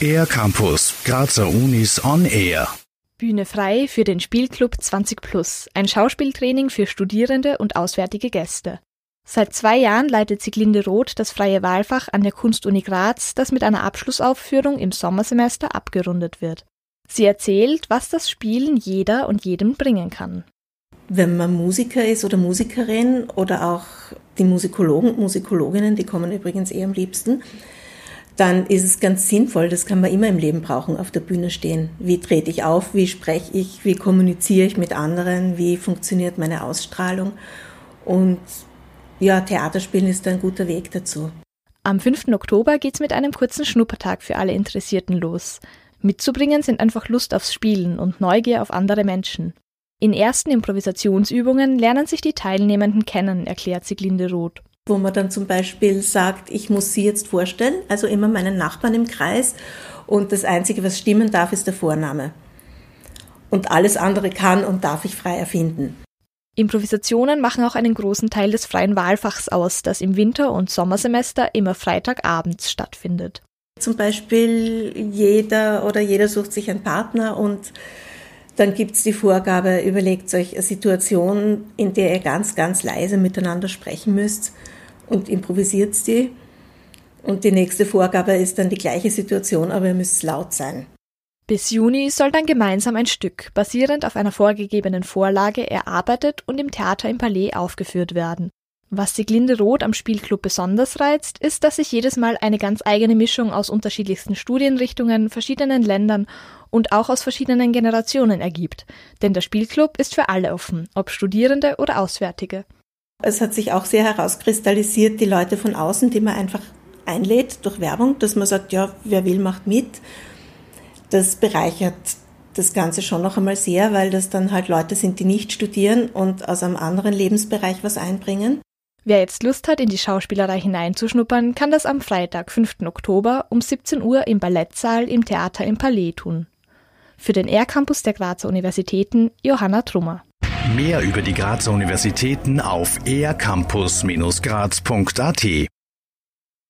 Air Campus, Grazer Unis on Air. Bühne frei für den Spielclub 20 Plus, ein Schauspieltraining für Studierende und auswärtige Gäste. Seit zwei Jahren leitet Siglinde Roth das freie Wahlfach an der Kunstuni Graz, das mit einer Abschlussaufführung im Sommersemester abgerundet wird. Sie erzählt, was das Spielen jeder und jedem bringen kann. Wenn man Musiker ist oder Musikerin oder auch die Musikologen und Musikologinnen, die kommen übrigens eh am liebsten, dann ist es ganz sinnvoll, das kann man immer im Leben brauchen, auf der Bühne stehen. Wie trete ich auf, wie spreche ich, wie kommuniziere ich mit anderen, wie funktioniert meine Ausstrahlung. Und ja, Theaterspielen ist ein guter Weg dazu. Am 5. Oktober geht's mit einem kurzen Schnuppertag für alle Interessierten los. Mitzubringen sind einfach Lust aufs Spielen und Neugier auf andere Menschen. In ersten Improvisationsübungen lernen sich die Teilnehmenden kennen, erklärt Siglinde Roth wo man dann zum Beispiel sagt, ich muss sie jetzt vorstellen, also immer meinen Nachbarn im Kreis und das Einzige, was stimmen darf, ist der Vorname. Und alles andere kann und darf ich frei erfinden. Improvisationen machen auch einen großen Teil des freien Wahlfachs aus, das im Winter- und Sommersemester immer Freitagabends stattfindet. Zum Beispiel jeder oder jeder sucht sich einen Partner und dann gibt es die Vorgabe, überlegt euch eine Situation, in der ihr ganz, ganz leise miteinander sprechen müsst und improvisiert die. Und die nächste Vorgabe ist dann die gleiche Situation, aber ihr müsst laut sein. Bis Juni soll dann gemeinsam ein Stück, basierend auf einer vorgegebenen Vorlage, erarbeitet und im Theater im Palais aufgeführt werden. Was Siglinde Roth am Spielclub besonders reizt, ist, dass sich jedes Mal eine ganz eigene Mischung aus unterschiedlichsten Studienrichtungen, verschiedenen Ländern und auch aus verschiedenen Generationen ergibt. Denn der Spielclub ist für alle offen, ob Studierende oder Auswärtige. Es hat sich auch sehr herauskristallisiert, die Leute von außen, die man einfach einlädt durch Werbung, dass man sagt, ja, wer will, macht mit. Das bereichert das Ganze schon noch einmal sehr, weil das dann halt Leute sind, die nicht studieren und aus einem anderen Lebensbereich was einbringen. Wer jetzt Lust hat, in die Schauspielerei hineinzuschnuppern, kann das am Freitag, 5. Oktober um 17 Uhr im Ballettsaal im Theater im Palais tun. Für den R-Campus der Grazer Universitäten Johanna Trummer. Mehr über die Grazer Universitäten auf ercampus-graz.at